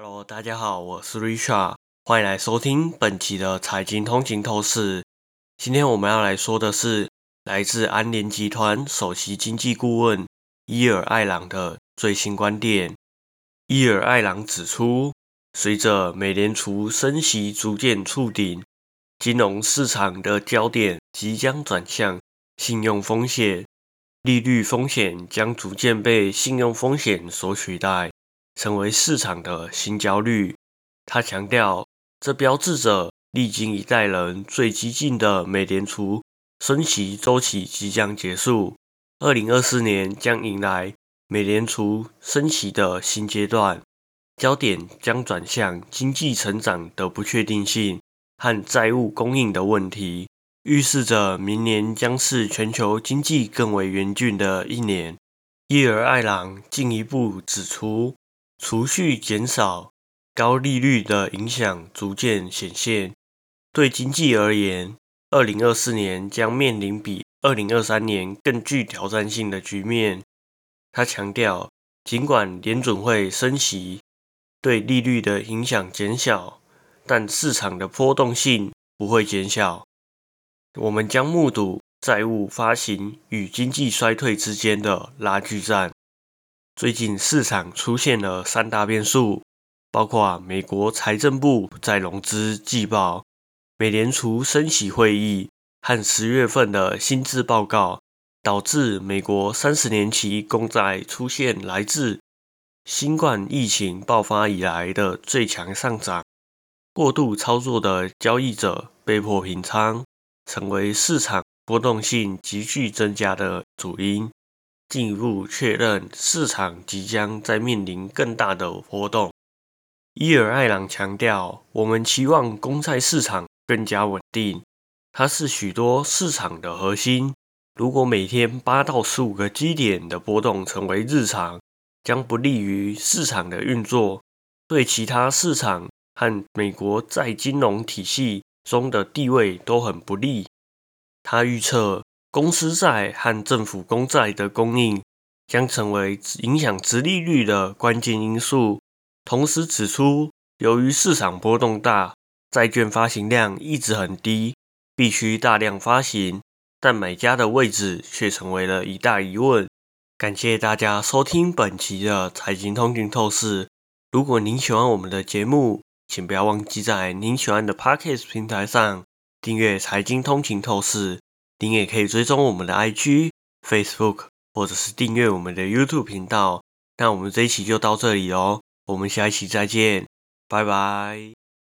Hello，大家好，我是 Richard，欢迎来收听本期的财经通勤透视。今天我们要来说的是来自安联集团首席经济顾问伊尔艾朗的最新观点。伊尔艾朗指出，随着美联储升息逐渐触顶，金融市场的焦点即将转向信用风险，利率风险将逐渐被信用风险所取代。成为市场的新焦虑。他强调，这标志着历经一代人最激进的美联储升息周期即将结束。二零二四年将迎来美联储升息的新阶段，焦点将转向经济成长的不确定性和债务供应的问题，预示着明年将是全球经济更为严峻的一年。伊尔艾朗进一步指出。储蓄减少，高利率的影响逐渐显现。对经济而言，二零二四年将面临比二零二三年更具挑战性的局面。他强调，尽管联准会升息对利率的影响减小，但市场的波动性不会减小。我们将目睹债务发行与经济衰退之间的拉锯战。最近市场出现了三大变数，包括美国财政部在融资季报、美联储升息会议和十月份的薪资报告，导致美国三十年期公债出现来自新冠疫情爆发以来的最强上涨。过度操作的交易者被迫平仓，成为市场波动性急剧增加的主因。进一步确认市场即将在面临更大的波动。伊尔艾朗强调，我们期望公债市场更加稳定，它是许多市场的核心。如果每天八到十五个基点的波动成为日常，将不利于市场的运作，对其他市场和美国在金融体系中的地位都很不利。他预测。公司债和政府公债的供应将成为影响殖利率的关键因素。同时指出，由于市场波动大，债券发行量一直很低，必须大量发行，但买家的位置却成为了一大疑问。感谢大家收听本期的财经通讯透视。如果您喜欢我们的节目，请不要忘记在您喜欢的 Podcast 平台上订阅财经通勤透视。您也可以追踪我们的 IG、Facebook，或者是订阅我们的 YouTube 频道。那我们这一期就到这里哦，我们下一期再见，拜拜。